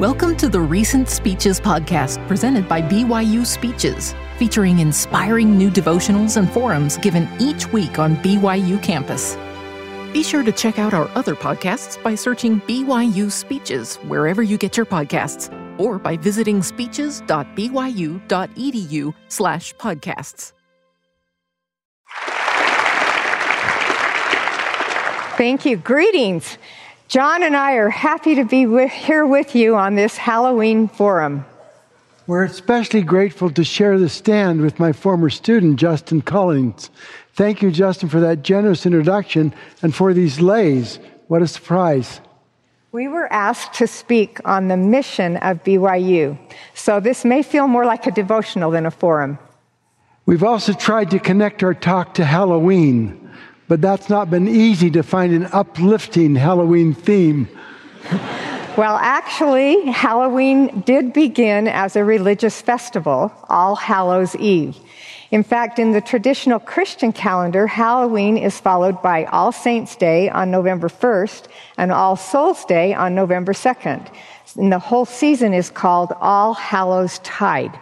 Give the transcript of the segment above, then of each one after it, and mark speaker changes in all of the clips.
Speaker 1: Welcome to the Recent Speeches podcast presented by BYU Speeches, featuring inspiring new devotionals and forums given each week on BYU campus. Be sure to check out our other podcasts by searching BYU Speeches wherever you get your podcasts or by visiting speeches.byu.edu slash podcasts.
Speaker 2: Thank you. Greetings. John and I are happy to be with, here with you on this Halloween forum.
Speaker 3: We're especially grateful to share the stand with my former student, Justin Collins. Thank you, Justin, for that generous introduction and for these leis. What a surprise.
Speaker 2: We were asked to speak on the mission of BYU, so this may feel more like a devotional than a forum.
Speaker 3: We've also tried to connect our talk to Halloween but that's not been easy to find an uplifting Halloween theme.
Speaker 2: Well, actually, Halloween did begin as a religious festival, All Hallows Eve. In fact, in the traditional Christian calendar, Halloween is followed by All Saints' Day on November 1st and All Souls' Day on November 2nd. And the whole season is called All Hallows Tide.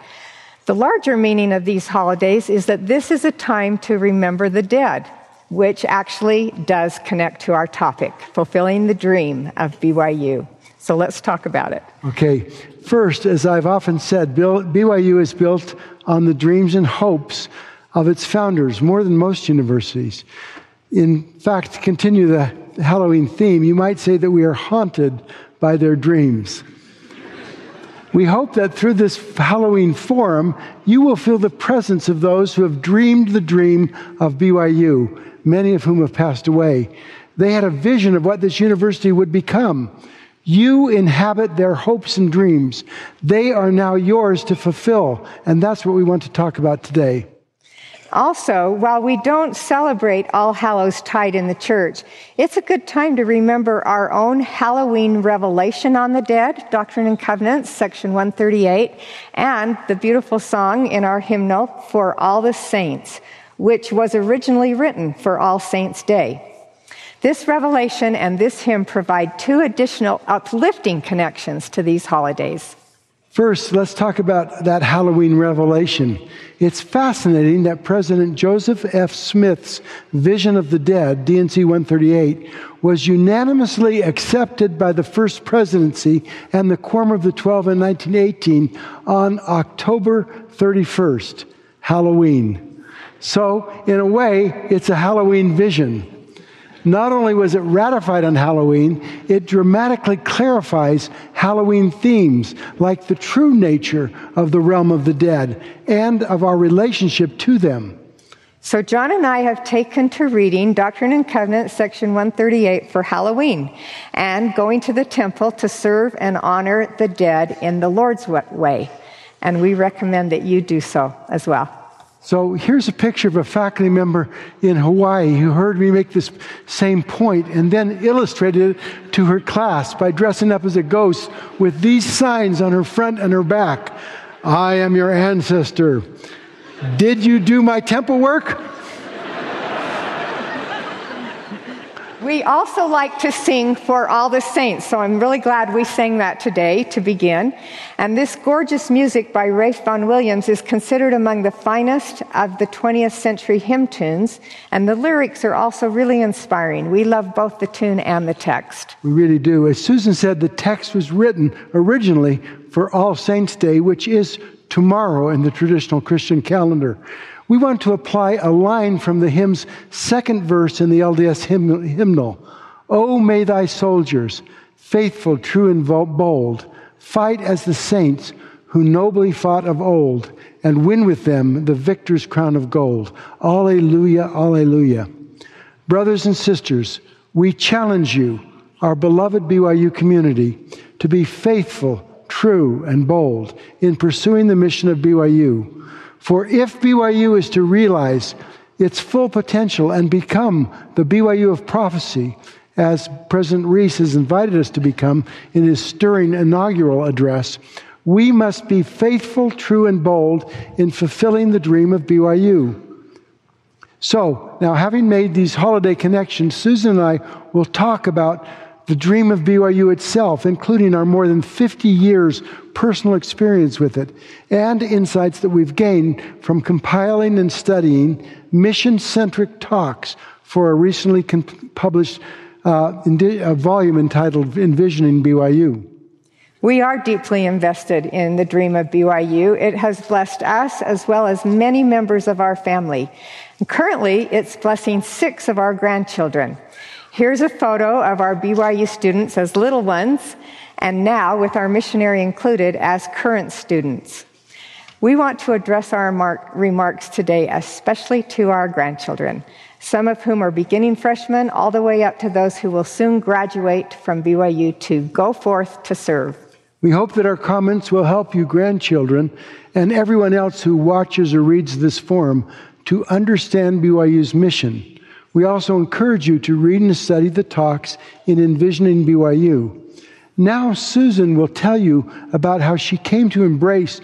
Speaker 2: The larger meaning of these holidays is that this is a time to remember the dead, which actually does connect to our topic, fulfilling the dream of BYU. So let's talk about it.
Speaker 3: Okay. First, as I've often said, BYU is built on the dreams and hopes of its founders more than most universities. In fact, to continue the Halloween theme, you might say that we are haunted by their dreams. We hope that through this Halloween forum, you will feel the presence of those who have dreamed the dream of BYU many of whom have passed away. They had a vision of what this university would become. You inhabit their hopes and dreams. They are now yours to fulfill. And that's what we want to talk about today.
Speaker 2: Also, while we don't celebrate All Hallows Tide in the church, it's a good time to remember our own Halloween revelation on the dead, Doctrine and Covenants, section 138, and the beautiful song in our hymnal, For All the Saints, which was originally written for All Saints' Day. This revelation and this hymn provide two additional uplifting connections to these holidays.
Speaker 3: First, let's talk about that Halloween revelation. It's fascinating that President Joseph F. Smith's Vision of the Dead, D&C 138, was unanimously accepted by the First Presidency and the Quorum of the Twelve in 1918 on October 31st, Halloween. So, in a way, it's a Halloween vision. Not only was it ratified on Halloween, it dramatically clarifies Halloween themes like the true nature of the realm of the dead and of our relationship to them.
Speaker 2: So, John and I have taken to reading Doctrine and Covenants, section 138 for Halloween and going to the temple to serve and honor the dead in the Lord's way. And we recommend that you do so as well.
Speaker 3: So here's a picture of a faculty member in Hawaii who heard me make this same point and then illustrated it to her class by dressing up as a ghost with these signs on her front and her back. I am your ancestor. Did you do my temple work?
Speaker 2: We also like to sing for all the saints, so I'm really glad we sang that today to begin. And this gorgeous music by Ralph Vaughan Williams is considered among the finest of the 20th century hymn tunes, and the lyrics are also really inspiring. We love both the tune and the text.
Speaker 3: We really do. As Susan said, the text was written originally for All Saints' Day, which is tomorrow in the traditional Christian calendar we want to apply a line from the hymn's second verse in the LDS hymnal. Oh, may thy soldiers, faithful, true, and bold, fight as the saints who nobly fought of old, and win with them the victor's crown of gold. Alleluia, alleluia. Brothers and sisters, we challenge you, our beloved BYU community, to be faithful, true, and bold in pursuing the mission of BYU for if BYU is to realize its full potential and become the BYU of prophecy, as President Reese has invited us to become in his stirring inaugural address, we must be faithful, true, and bold in fulfilling the dream of BYU. So, now having made these holiday connections, Susan and I will talk about the dream of BYU itself, including our more than 50 years personal experience with it, and insights that we've gained from compiling and studying mission centric talks for a recently published uh, a volume entitled Envisioning BYU.
Speaker 2: We are deeply invested in the dream of BYU. It has blessed us as well as many members of our family. And currently, it's blessing six of our grandchildren. Here's a photo of our BYU students as little ones, and now with our missionary included as current students. We want to address our remarks today, especially to our grandchildren some of whom are beginning freshmen, all the way up to those who will soon graduate from BYU to go forth to serve.
Speaker 3: We hope that our comments will help you, grandchildren, and everyone else who watches or reads this forum to understand BYU's mission. We also encourage you to read and study the talks in Envisioning BYU. Now, Susan will tell you about how she came to embrace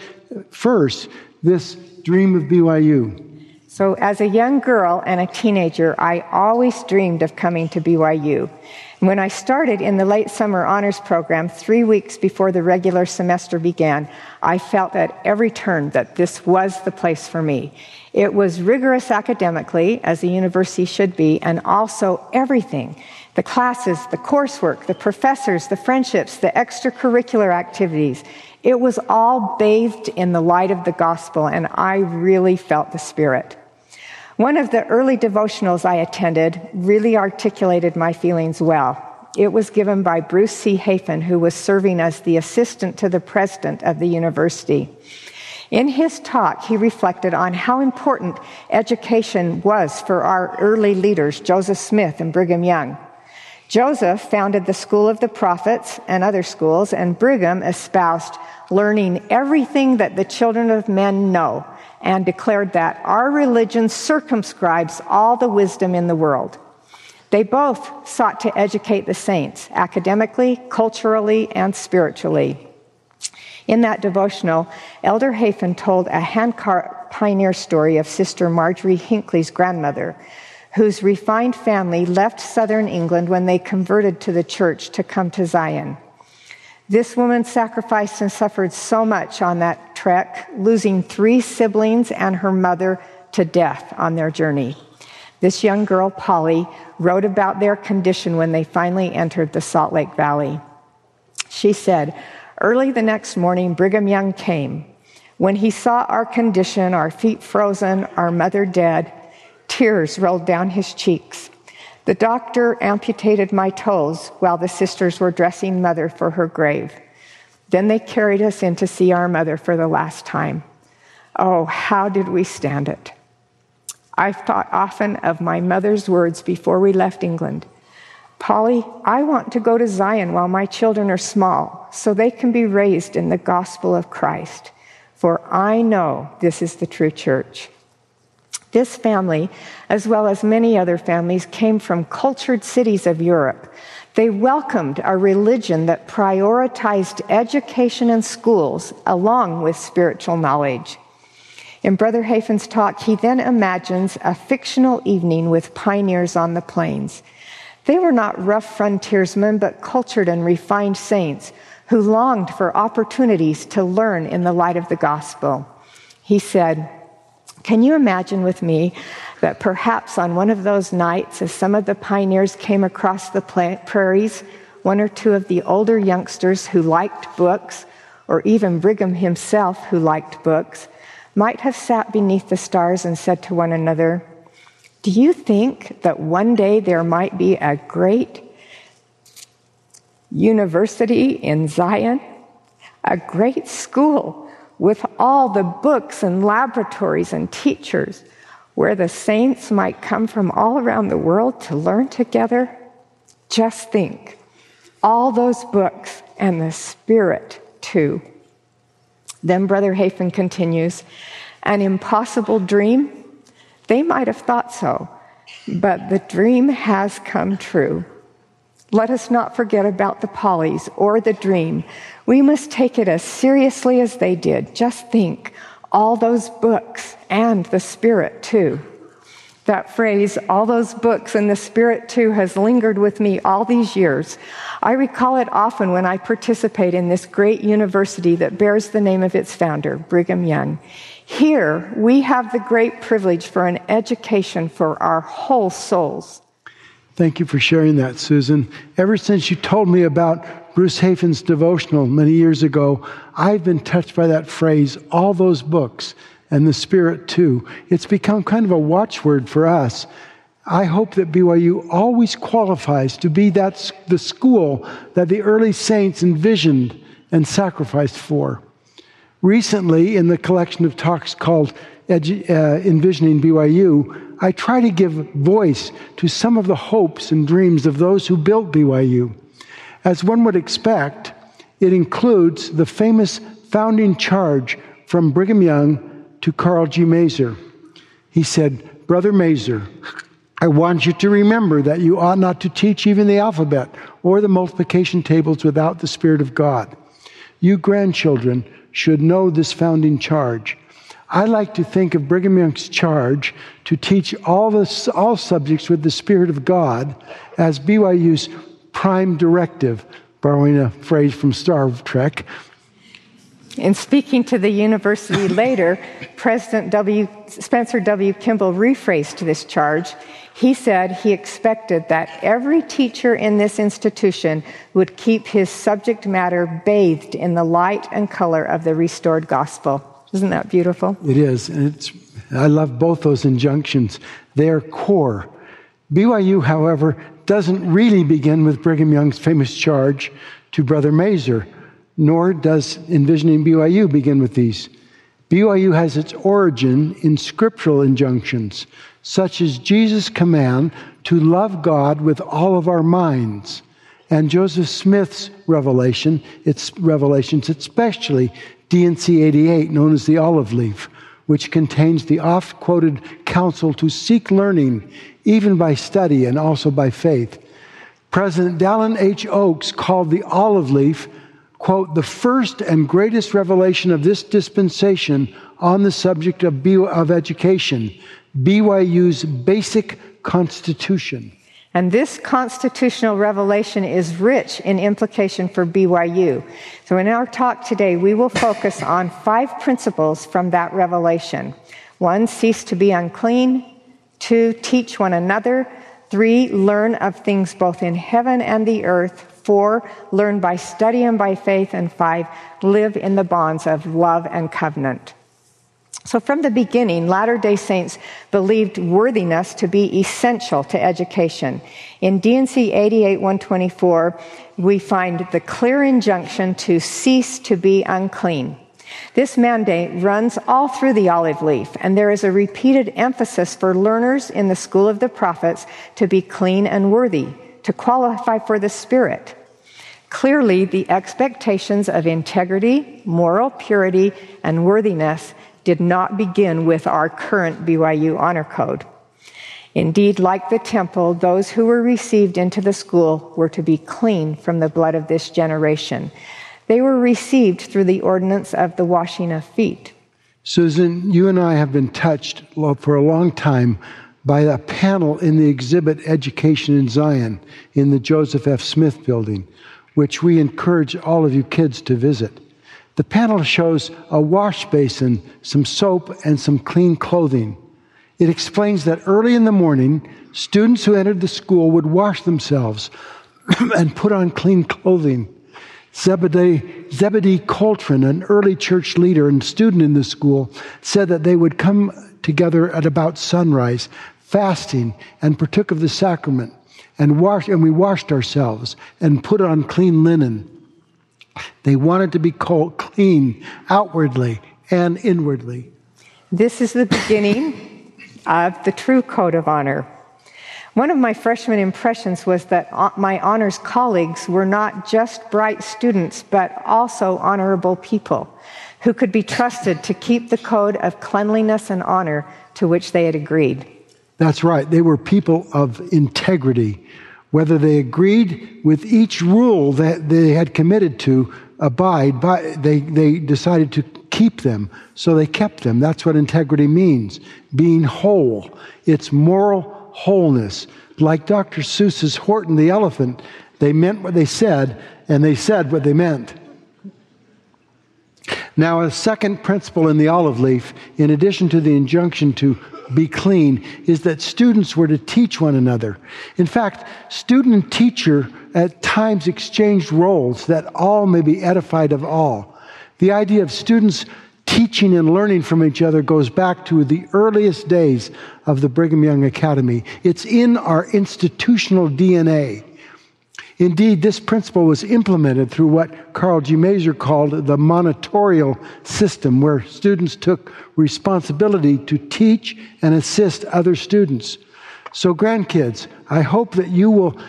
Speaker 3: first this dream of BYU.
Speaker 2: So, as a young girl and a teenager, I always dreamed of coming to BYU. When I started in the late summer honors program, three weeks before the regular semester began, I felt at every turn that this was the place for me. It was rigorous academically, as a university should be, and also everything the classes, the coursework, the professors, the friendships, the extracurricular activities. It was all bathed in the light of the gospel, and I really felt the Spirit. One of the early devotionals I attended really articulated my feelings well. It was given by Bruce C. Hafen, who was serving as the assistant to the president of the university. In his talk, he reflected on how important education was for our early leaders, Joseph Smith and Brigham Young. Joseph founded the School of the Prophets and other schools, and Brigham espoused learning everything that the children of men know and declared that our religion circumscribes all the wisdom in the world. They both sought to educate the saints academically, culturally, and spiritually. In that devotional, Elder Hafen told a handcart pioneer story of Sister Marjorie Hinckley's grandmother, whose refined family left southern England when they converted to the church to come to Zion. This woman sacrificed and suffered so much on that trek, losing three siblings and her mother to death on their journey. This young girl, Polly, wrote about their condition when they finally entered the Salt Lake Valley. She said, Early the next morning, Brigham Young came. When he saw our condition, our feet frozen, our mother dead, tears rolled down his cheeks. The doctor amputated my toes while the sisters were dressing mother for her grave. Then they carried us in to see our mother for the last time. Oh, how did we stand it? I've thought often of my mother's words before we left England. Polly, I want to go to Zion while my children are small, so they can be raised in the gospel of Christ. For I know this is the true church. This family, as well as many other families, came from cultured cities of Europe. They welcomed a religion that prioritized education and schools along with spiritual knowledge. In Brother Hafen's talk, he then imagines a fictional evening with pioneers on the plains. They were not rough frontiersmen, but cultured and refined saints who longed for opportunities to learn in the light of the gospel. He said, can you imagine with me that perhaps on one of those nights, as some of the pioneers came across the prairies, one or two of the older youngsters who liked books, or even Brigham himself who liked books, might have sat beneath the stars and said to one another, Do you think that one day there might be a great university in Zion? A great school with all the books and laboratories and teachers where the saints might come from all around the world to learn together? Just think all those books and the Spirit, too. Then Brother Hafen continues an impossible dream? They might have thought so, but the dream has come true. Let us not forget about the Pollys or the dream. We must take it as seriously as they did. Just think all those books and the Spirit, too. That phrase, all those books and the Spirit too, has lingered with me all these years. I recall it often when I participate in this great university that bears the name of its founder, Brigham Young. Here, we have the great privilege for an education for our whole souls.
Speaker 3: Thank you for sharing that, Susan. Ever since you told me about Bruce Hafen's devotional many years ago, I've been touched by that phrase, all those books, and the Spirit too. It's become kind of a watchword for us. I hope that BYU always qualifies to be that, the school that the early saints envisioned and sacrificed for. Recently, in the collection of talks called Edu- uh, Envisioning BYU, I try to give voice to some of the hopes and dreams of those who built BYU. As one would expect, it includes the famous founding charge from Brigham Young to Carl G. Maeser. He said, Brother Maeser, I want you to remember that you ought not to teach even the alphabet or the multiplication tables without the Spirit of God. You grandchildren should know this founding charge. I like to think of Brigham Young's charge to teach all, this, all subjects with the Spirit of God as BYU's prime directive, borrowing a phrase from Star Trek.
Speaker 2: In speaking to the university later, President w, Spencer W. Kimball rephrased this charge. He said he expected that every teacher in this institution would keep his subject matter bathed in the light and color of the restored gospel. Isn't that beautiful?
Speaker 3: It is. And it's, I love both those injunctions. They are core. BYU, however, doesn't really begin with Brigham Young's famous charge to Brother Maeser, nor does Envisioning BYU begin with these. BYU has its origin in scriptural injunctions, such as Jesus' command to love God with all of our minds, and Joseph Smith's revelation, its revelations, especially D&C 88, known as the olive leaf, which contains the oft quoted counsel to seek learning, even by study and also by faith. President Dallin H. Oaks called the olive leaf quote, the first and greatest revelation of this dispensation on the subject of, B- of education, BYU's basic constitution.
Speaker 2: And this constitutional revelation is rich in implication for BYU. So in our talk today, we will focus on five principles from that revelation. One, cease to be unclean. Two, teach one another. Three, learn of things both in heaven and the earth. Four, learn by study and by faith. And five, live in the bonds of love and covenant. So, from the beginning, Latter day Saints believed worthiness to be essential to education. In D&C 88 124, we find the clear injunction to cease to be unclean. This mandate runs all through the olive leaf, and there is a repeated emphasis for learners in the school of the prophets to be clean and worthy, to qualify for the Spirit. Clearly, the expectations of integrity, moral purity, and worthiness did not begin with our current BYU honor code. Indeed, like the temple, those who were received into the school were to be clean from the blood of this generation. They were received through the ordinance of the washing of feet.
Speaker 3: Susan, you and I have been touched for a long time by a panel in the exhibit Education in Zion in the Joseph F. Smith building which we encourage all of you kids to visit. The panel shows a wash basin, some soap, and some clean clothing. It explains that early in the morning, students who entered the school would wash themselves and put on clean clothing. Zebedee, Zebedee Coltrin, an early church leader and student in the school, said that they would come together at about sunrise, fasting, and partook of the sacrament and washed, and we washed ourselves and put on clean linen. They wanted to be called clean outwardly and inwardly.
Speaker 2: This is the beginning of the true code of honor. One of my freshman impressions was that uh, my honors colleagues were not just bright students, but also honorable people who could be trusted to keep the code of cleanliness and honor to which they had agreed.
Speaker 3: That's right. They were people of integrity. Whether they agreed with each rule that they had committed to abide by, they, they decided to keep them, so they kept them. That's what integrity means being whole. It's moral wholeness. Like Dr. Seuss's Horton the Elephant, they meant what they said, and they said what they meant. Now, a second principle in the olive leaf, in addition to the injunction to be clean, is that students were to teach one another. In fact, student and teacher at times exchanged roles that all may be edified of all. The idea of students teaching and learning from each other goes back to the earliest days of the Brigham Young Academy. It's in our institutional DNA. Indeed, this principle was implemented through what Carl G. Maeser called the monitorial system, where students took responsibility to teach and assist other students. So, grandkids, I hope that you will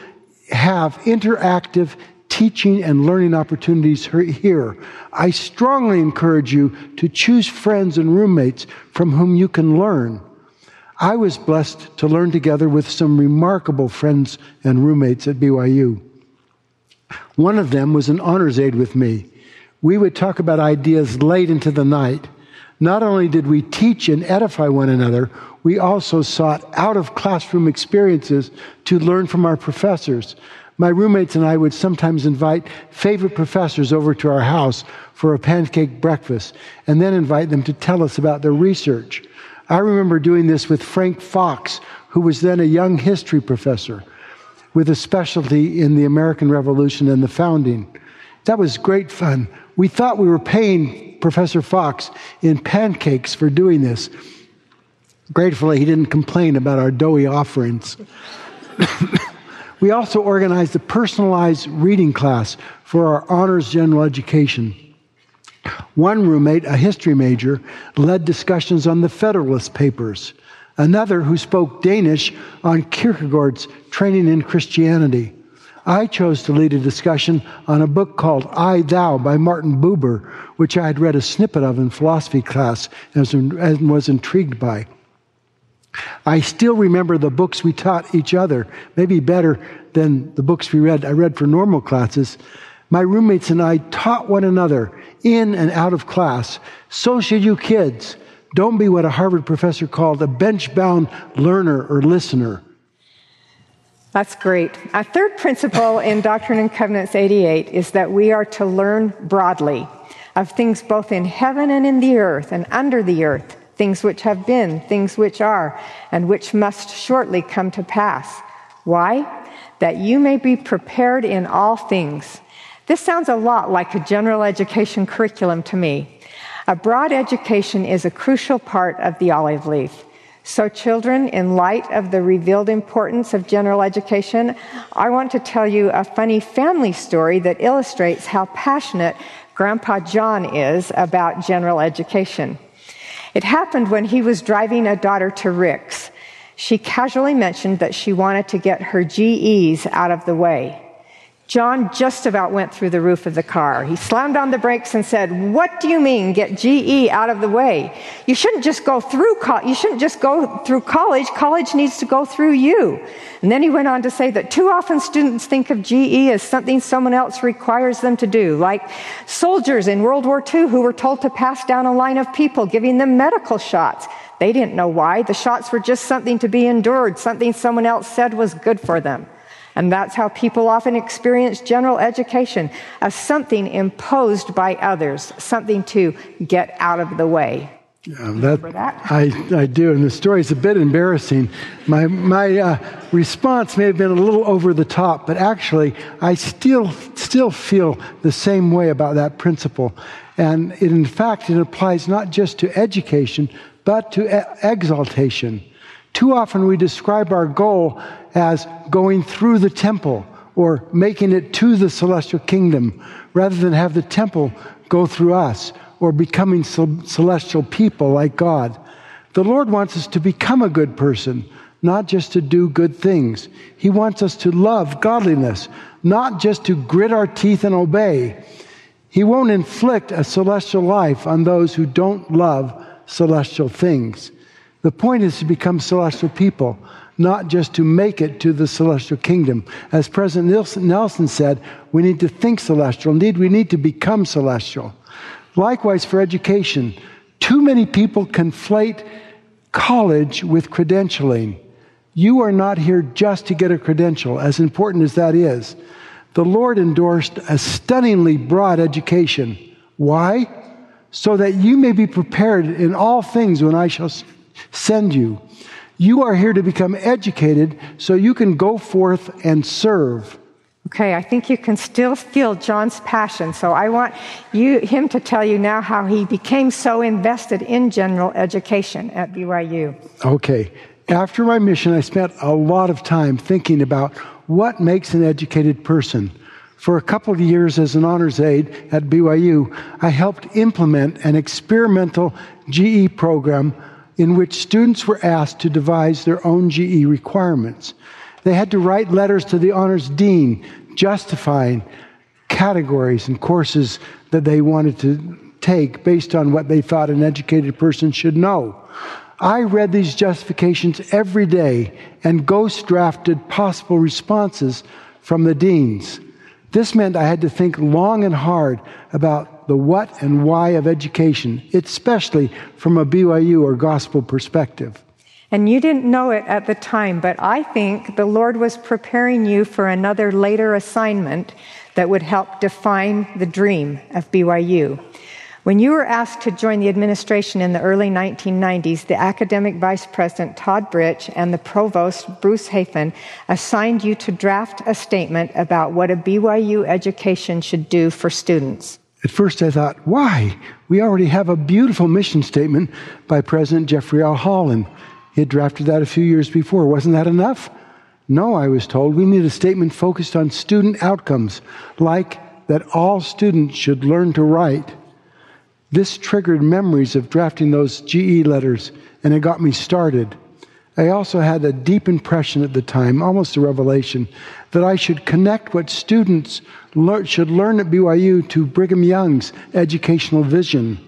Speaker 3: have interactive teaching and learning opportunities here. I strongly encourage you to choose friends and roommates from whom you can learn. I was blessed to learn together with some remarkable friends and roommates at BYU. One of them was an honors aide with me. We would talk about ideas late into the night. Not only did we teach and edify one another, we also sought out of classroom experiences to learn from our professors. My roommates and I would sometimes invite favorite professors over to our house for a pancake breakfast and then invite them to tell us about their research. I remember doing this with Frank Fox, who was then a young history professor with a specialty in the American Revolution and the founding. That was great fun. We thought we were paying Professor Fox in pancakes for doing this. Gratefully, he didn't complain about our doughy offerings. we also organized a personalized reading class for our honors general education. One roommate, a history major, led discussions on the Federalist Papers another who spoke Danish on Kierkegaard's training in Christianity. I chose to lead a discussion on a book called I Thou by Martin Buber, which I had read a snippet of in philosophy class and was intrigued by. I still remember the books we taught each other, maybe better than the books we read I read for normal classes. My roommates and I taught one another in and out of class. So should you kids. Don't be what a Harvard professor called a bench bound learner or listener.
Speaker 2: That's great. A third principle in Doctrine and Covenants 88 is that we are to learn broadly of things both in heaven and in the earth and under the earth, things which have been, things which are, and which must shortly come to pass. Why? That you may be prepared in all things. This sounds a lot like a general education curriculum to me. A broad education is a crucial part of the olive leaf. So, children, in light of the revealed importance of general education, I want to tell you a funny family story that illustrates how passionate Grandpa John is about general education. It happened when he was driving a daughter to Ricks. She casually mentioned that she wanted to get her GEs out of the way. John just about went through the roof of the car. He slammed on the brakes and said, "What do you mean get GE out of the way? You shouldn't just go through co- you shouldn't just go through college. College needs to go through you." And then he went on to say that too often students think of GE as something someone else requires them to do, like soldiers in World War II who were told to pass down a line of people giving them medical shots. They didn't know why. The shots were just something to be endured, something someone else said was good for them. And that's how people often experience general education as something imposed by others, something to get out of the way.
Speaker 3: Yeah, that, that? I, I do, and the story is a bit embarrassing. My, my uh, response may have been a little over the top, but actually, I still, still feel the same way about that principle. And it, in fact, it applies not just to education, but to e- exaltation. Too often we describe our goal as going through the temple or making it to the celestial kingdom rather than have the temple go through us or becoming celestial people like God. The Lord wants us to become a good person, not just to do good things. He wants us to love godliness, not just to grit our teeth and obey. He won't inflict a celestial life on those who don't love celestial things. The point is to become celestial people, not just to make it to the celestial kingdom. As President Nelson said, we need to think celestial. Indeed, we need to become celestial. Likewise, for education, too many people conflate college with credentialing. You are not here just to get a credential, as important as that is. The Lord endorsed a stunningly broad education. Why? So that you may be prepared in all things when I shall send you. You are here to become educated so you can go forth and serve.
Speaker 2: Okay, I think you can still feel John's passion. So I want you, him to tell you now how he became so invested in general education at BYU.
Speaker 3: Okay. After my mission, I spent a lot of time thinking about what makes an educated person. For a couple of years as an honors aide at BYU, I helped implement an experimental GE program in which students were asked to devise their own GE requirements. They had to write letters to the honors dean justifying categories and courses that they wanted to take based on what they thought an educated person should know. I read these justifications every day and ghost drafted possible responses from the deans. This meant I had to think long and hard about the what and why of education, especially from a BYU or gospel perspective.
Speaker 2: And you didn't know it at the time, but I think the Lord was preparing you for another later assignment that would help define the dream of BYU. When you were asked to join the administration in the early 1990s, the academic vice president Todd Britsch and the provost Bruce Hafen assigned you to draft a statement about what a BYU education should do for students.
Speaker 3: At first, I thought, why? We already have a beautiful mission statement by President Jeffrey L. Holland. He had drafted that a few years before. Wasn't that enough? No, I was told. We need a statement focused on student outcomes, like that all students should learn to write. This triggered memories of drafting those GE letters, and it got me started. I also had a deep impression at the time, almost a revelation, that I should connect what students should learn at BYU to Brigham Young's educational vision.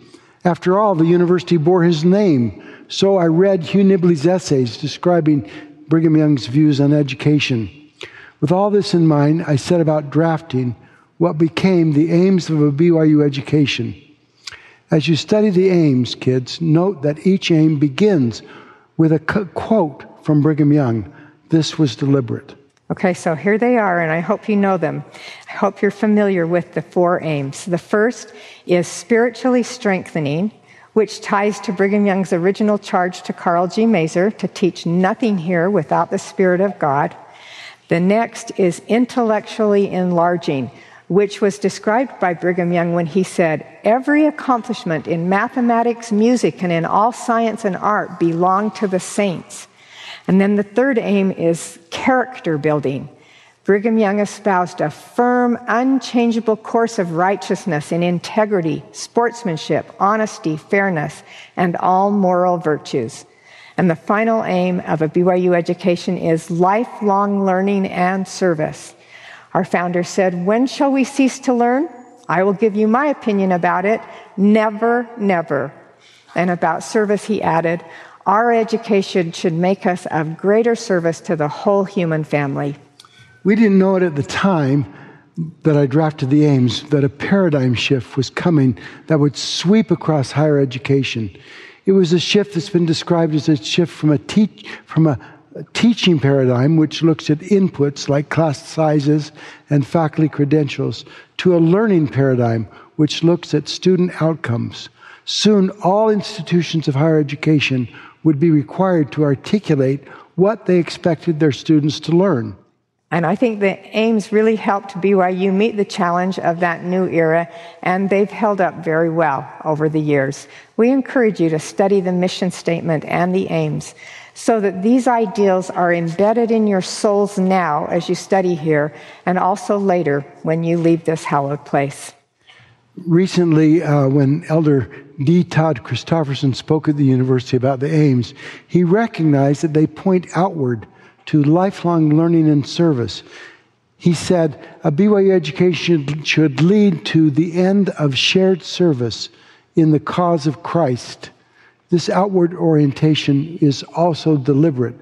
Speaker 3: After all, the university bore his name, so I read Hugh Nibley's essays describing Brigham Young's views on education. With all this in mind, I set about drafting what became the aims of a BYU education. As you study the aims, kids, note that each aim begins with a quote from Brigham Young. This was deliberate.
Speaker 2: Okay, so here they are, and I hope you know them. I hope you're familiar with the four aims. The first is spiritually strengthening, which ties to Brigham Young's original charge to Carl G. Maeser to teach nothing here without the Spirit of God. The next is intellectually enlarging, which was described by Brigham Young when he said, Every accomplishment in mathematics, music, and in all science and art belong to the saints. And then the third aim is character building. Brigham Young espoused a firm, unchangeable course of righteousness in integrity, sportsmanship, honesty, fairness, and all moral virtues. And the final aim of a BYU education is lifelong learning and service. Our founder said, When shall we cease to learn? I will give you my opinion about it. Never, never. And about service, he added, our education should make us of greater service to the whole human family.
Speaker 3: We didn't know it at the time that I drafted the aims that a paradigm shift was coming that would sweep across higher education. It was a shift that's been described as a shift from a, teach, from a teaching paradigm, which looks at inputs like class sizes and faculty credentials, to a learning paradigm, which looks at student outcomes. Soon, all institutions of higher education would be required to articulate what they expected their students to learn.
Speaker 2: And I think the aims really helped BYU meet the challenge of that new era, and they've held up very well over the years. We encourage you to study the mission statement and the aims so that these ideals are embedded in your souls now as you study here, and also later when you leave this hallowed place.
Speaker 3: Recently, uh, when Elder D. Todd Christofferson spoke at the university about the aims, he recognized that they point outward to lifelong learning and service. He said a BYU education should lead to the end of shared service in the cause of Christ. This outward orientation is also deliberate.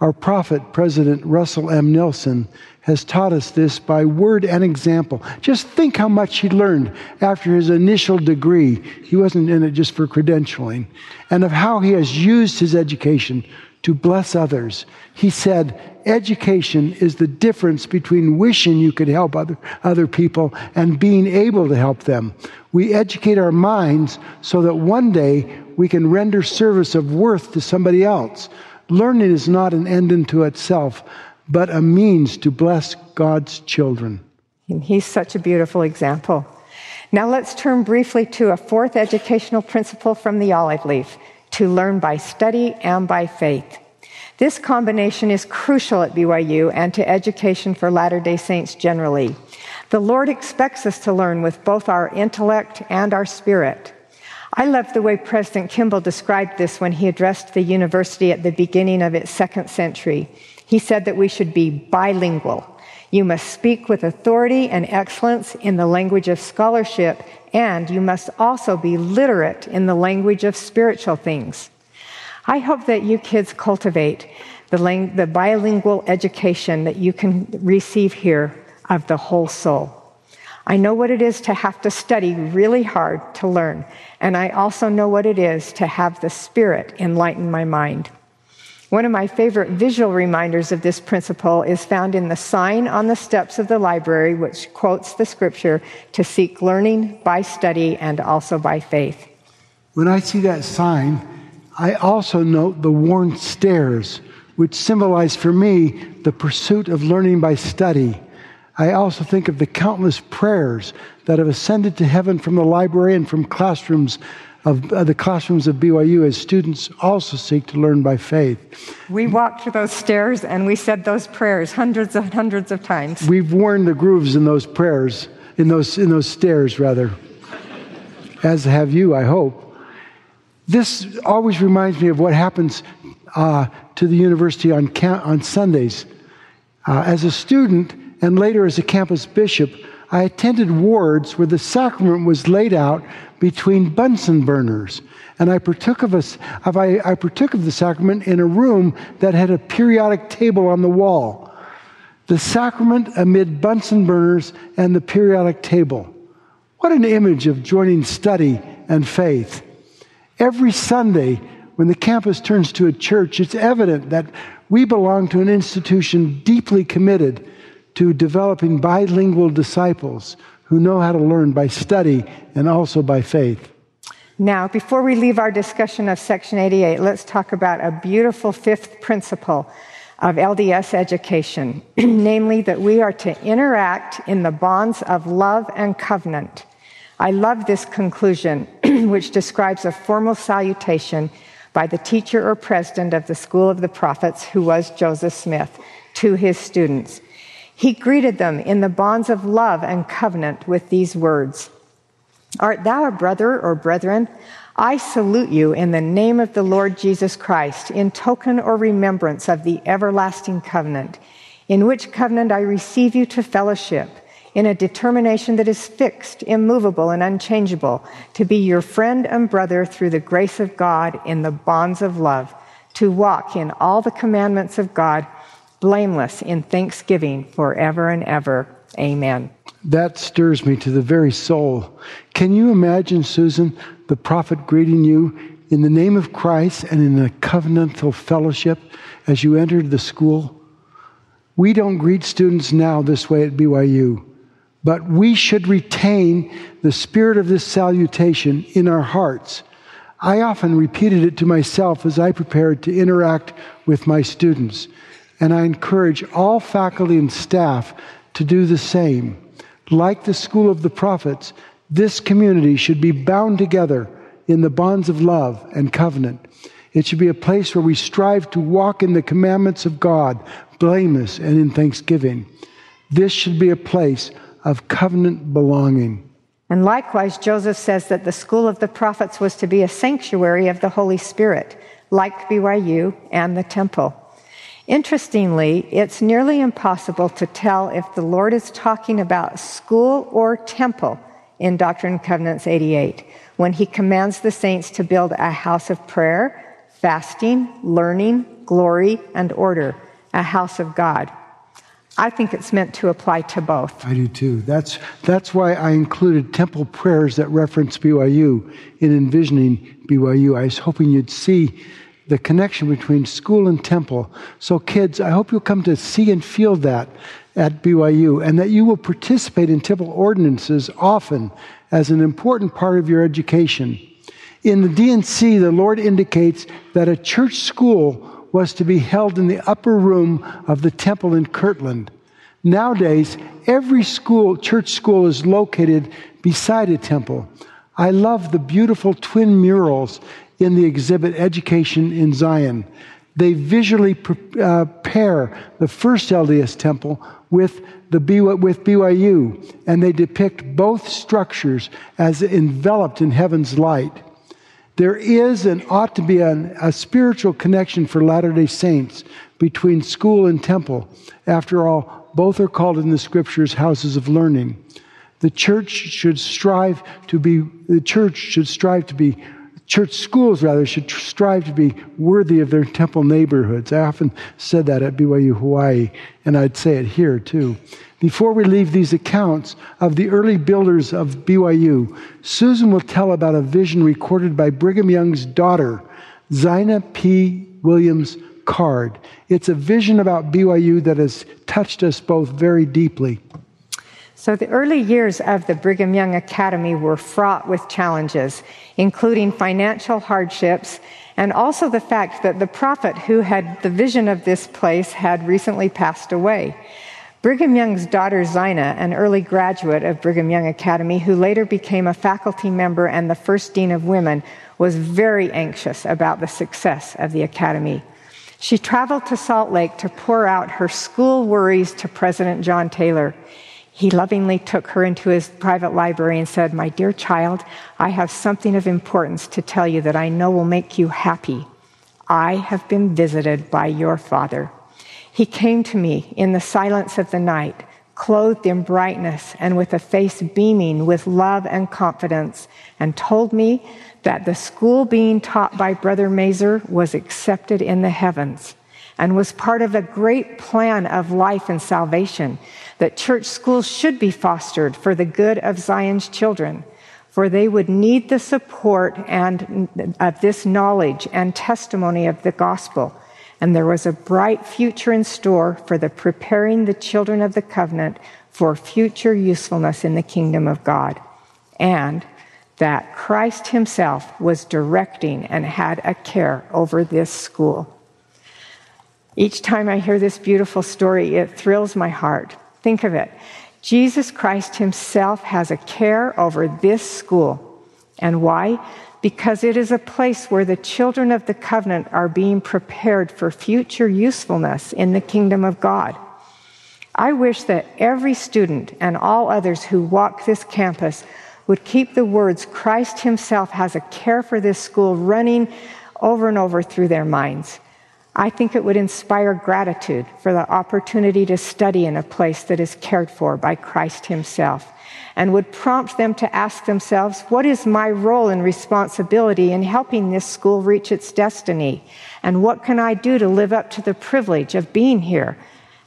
Speaker 3: Our prophet, President Russell M. Nelson, has taught us this by word and example. Just think how much he learned after his initial degree. He wasn't in it just for credentialing. And of how he has used his education to bless others. He said, Education is the difference between wishing you could help other, other people and being able to help them. We educate our minds so that one day we can render service of worth to somebody else. Learning is not an end unto itself, but a means to bless God's children.
Speaker 2: And he's such a beautiful example. Now let's turn briefly to a fourth educational principle from the olive leaf to learn by study and by faith. This combination is crucial at BYU and to education for Latter day Saints generally. The Lord expects us to learn with both our intellect and our spirit. I love the way President Kimball described this when he addressed the university at the beginning of its second century. He said that we should be bilingual. You must speak with authority and excellence in the language of scholarship, and you must also be literate in the language of spiritual things. I hope that you kids cultivate the, lang- the bilingual education that you can receive here of the whole soul. I know what it is to have to study really hard to learn, and I also know what it is to have the Spirit enlighten my mind. One of my favorite visual reminders of this principle is found in the sign on the steps of the library, which quotes the scripture to seek learning by study and also by faith.
Speaker 3: When I see that sign, I also note the worn stairs, which symbolize for me the pursuit of learning by study. I also think of the countless prayers that have ascended to heaven from the library and from classrooms of uh, the classrooms of BYU as students also seek to learn by faith.
Speaker 2: We walked those stairs and we said those prayers hundreds and hundreds of times.
Speaker 3: We've worn the grooves in those prayers, in those, in those stairs, rather, as have you, I hope. This always reminds me of what happens uh, to the university on, on Sundays. Uh, as a student, and later as a campus bishop, I attended wards where the sacrament was laid out between Bunsen burners. And I partook of, a, I, I partook of the sacrament in a room that had a periodic table on the wall. The sacrament amid Bunsen burners and the periodic table. What an image of joining study and faith. Every Sunday, when the campus turns to a church, it's evident that we belong to an institution deeply committed to developing bilingual disciples who know how to learn by study and also by faith.
Speaker 2: Now, before we leave our discussion of Section 88, let's talk about a beautiful fifth principle of LDS education, namely that we are to interact in the bonds of love and covenant. I love this conclusion, which describes a formal salutation by the teacher or president of the School of the Prophets, who was Joseph Smith, to his students. He greeted them in the bonds of love and covenant with these words Art thou a brother or brethren? I salute you in the name of the Lord Jesus Christ, in token or remembrance of the everlasting covenant, in which covenant I receive you to fellowship, in a determination that is fixed, immovable, and unchangeable, to be your friend and brother through the grace of God in the bonds of love, to walk in all the commandments of God blameless in thanksgiving forever and ever. Amen.
Speaker 3: That stirs me to the very soul. Can you imagine, Susan, the prophet greeting you in the name of Christ and in a covenantal fellowship as you entered the school? We don't greet students now this way at BYU, but we should retain the spirit of this salutation in our hearts. I often repeated it to myself as I prepared to interact with my students and I encourage all faculty and staff to do the same. Like the School of the Prophets, this community should be bound together in the bonds of love and covenant. It should be a place where we strive to walk in the commandments of God, blameless and in thanksgiving. This should be a place of covenant belonging.
Speaker 2: And likewise, Joseph says that the school of the prophets was to be a sanctuary of the Holy Spirit, like BYU and the temple. Interestingly, it's nearly impossible to tell if the Lord is talking about school or temple in Doctrine and Covenants 88 when he commands the saints to build a house of prayer, fasting, learning, glory, and order, a house of God. I think it's meant to apply to both.
Speaker 3: I do too. That's, that's why I included temple prayers that reference BYU in envisioning BYU. I was hoping you'd see the connection between school and temple. So, kids, I hope you'll come to see and feel that at BYU and that you will participate in temple ordinances often as an important part of your education. In the D&C, the Lord indicates that a church school was to be held in the upper room of the temple in Kirtland. Nowadays, every school, church school is located beside a temple. I love the beautiful twin murals in the exhibit Education in Zion. They visually uh, pair the first LDS temple with, the with BYU, and they depict both structures as enveloped in heaven's light. There is and ought to be an, a spiritual connection for Latter day Saints between school and temple. After all, both are called in the scriptures houses of learning. The church should strive to be, the church should strive to be church schools rather should strive to be worthy of their temple neighborhoods. I often said that at BYU Hawaii, and I'd say it here too. Before we leave these accounts of the early builders of BYU, Susan will tell about a vision recorded by Brigham Young's daughter, Zina P. Williams Card. It's a vision about BYU that has touched us both very deeply.
Speaker 2: So, the early years of the Brigham Young Academy were fraught with challenges, including financial hardships and also the fact that the prophet who had the vision of this place had recently passed away. Brigham Young's daughter Zina, an early graduate of Brigham Young Academy who later became a faculty member and the first dean of women, was very anxious about the success of the academy. She traveled to Salt Lake to pour out her school worries to President John Taylor. He lovingly took her into his private library and said, My dear child, I have something of importance to tell you that I know will make you happy. I have been visited by your father. He came to me in the silence of the night, clothed in brightness and with a face beaming with love and confidence, and told me that the school being taught by Brother Maeser was accepted in the heavens and was part of a great plan of life and salvation that church schools should be fostered for the good of Zion's children, for they would need the support and of this knowledge and testimony of the gospel. And there was a bright future in store for the preparing the children of the covenant for future usefulness in the kingdom of God. And that Christ himself was directing and had a care over this school. Each time I hear this beautiful story, it thrills my heart Think of it. Jesus Christ himself has a care over this school. And why? Because it is a place where the children of the covenant are being prepared for future usefulness in the kingdom of God. I wish that every student and all others who walk this campus would keep the words Christ Himself has a care for this school running over and over through their minds. I think it would inspire gratitude for the opportunity to study in a place that is cared for by Christ Himself and would prompt them to ask themselves, What is my role and responsibility in helping this school reach its destiny? And what can I do to live up to the privilege of being here?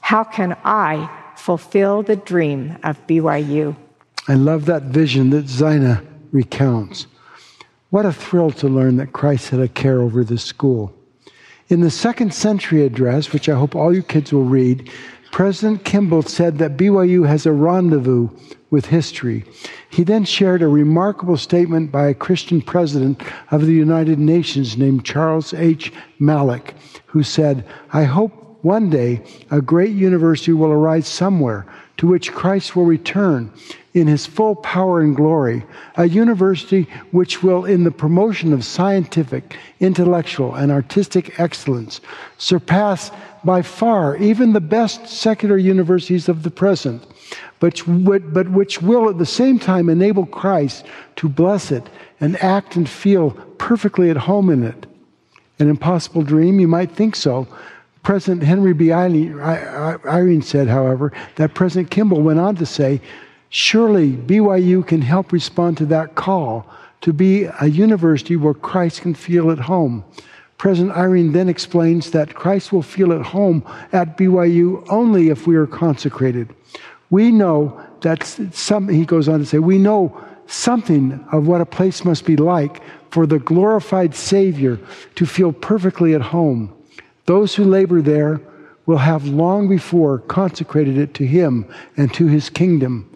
Speaker 2: How can I fulfill the dream of BYU?
Speaker 3: I love that vision that Zina recounts. What a thrill to learn that Christ had a care over this school. In the second century address, which I hope all you kids will read, President Kimball said that BYU has a rendezvous with history. He then shared a remarkable statement by a Christian president of the United Nations named Charles H. Malik, who said, I hope one day a great university will arise somewhere to which Christ will return in his full power and glory, a university which will, in the promotion of scientific, intellectual, and artistic excellence, surpass by far even the best secular universities of the present, but, which will at the same time enable Christ to bless it and act and feel perfectly at home in it. An impossible dream? You might think so. President Henry B. Eyring said, however, that President Kimball went on to say, Surely BYU can help respond to that call to be a university where Christ can feel at home. President Eyring then explains that Christ will feel at home at BYU only if we are consecrated. We know that some, he goes on to say, we know something of what a place must be like for the glorified Savior to feel perfectly at home. Those who labor there will have long before consecrated it to Him and to His kingdom.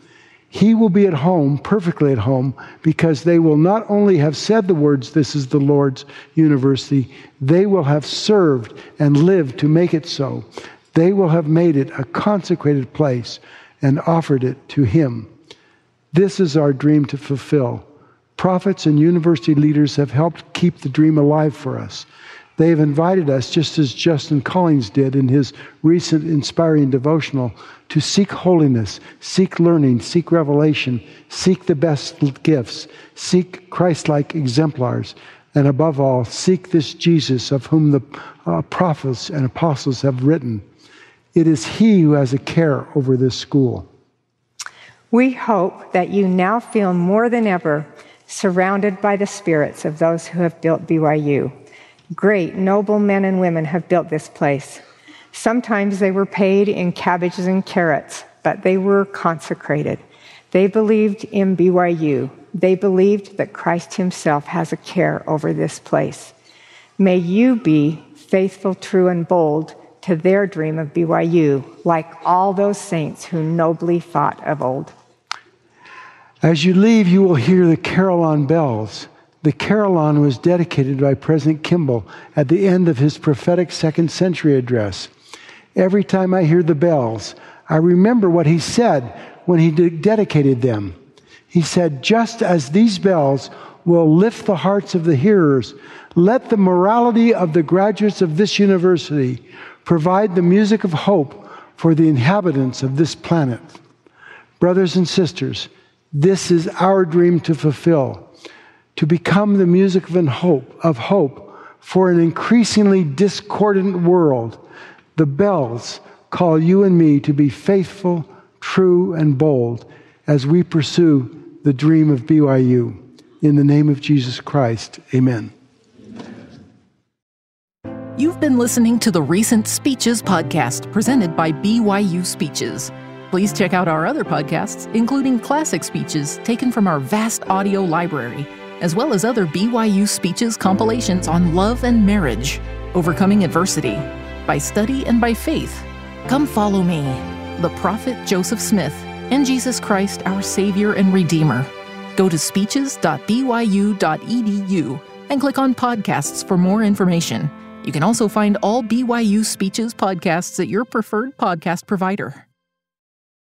Speaker 3: He will be at home, perfectly at home, because they will not only have said the words, This is the Lord's university, they will have served and lived to make it so. They will have made it a consecrated place and offered it to Him. This is our dream to fulfill. Prophets and university leaders have helped keep the dream alive for us. They have invited us, just as Justin Collins did in his recent inspiring devotional, to seek holiness, seek learning, seek revelation, seek the best gifts, seek Christ like exemplars, and above all, seek this Jesus of whom the uh, prophets and apostles have written. It is He who has a care over this school.
Speaker 2: We hope that you now feel more than ever surrounded by the spirits of those who have built BYU. Great, noble men and women have built this place. Sometimes they were paid in cabbages and carrots, but they were consecrated. They believed in BYU. They believed that Christ Himself has a care over this place. May you be faithful, true, and bold to their dream of BYU, like all those saints who nobly fought of old.
Speaker 3: As you leave, you will hear the carillon bells. The carillon was dedicated by President Kimball at the end of his prophetic second century address. Every time I hear the bells, I remember what he said when he dedicated them. He said, Just as these bells will lift the hearts of the hearers, let the morality of the graduates of this university provide the music of hope for the inhabitants of this planet. Brothers and sisters, this is our dream to fulfill, to become the music of hope, of hope for an increasingly discordant world. The bells call you and me to be faithful, true, and bold as we pursue the dream of BYU. In the name of Jesus Christ, amen.
Speaker 1: You've been listening to the Recent Speeches podcast presented by BYU Speeches. Please check out our other podcasts, including classic speeches taken from our vast audio library, as well as other BYU speeches compilations on love and marriage, overcoming adversity, by study and by faith. Come follow me, the prophet Joseph Smith, and Jesus Christ, our Savior and Redeemer. Go to speeches.byu.edu and click on podcasts for more information. You can also find all BYU Speeches podcasts at your preferred podcast provider.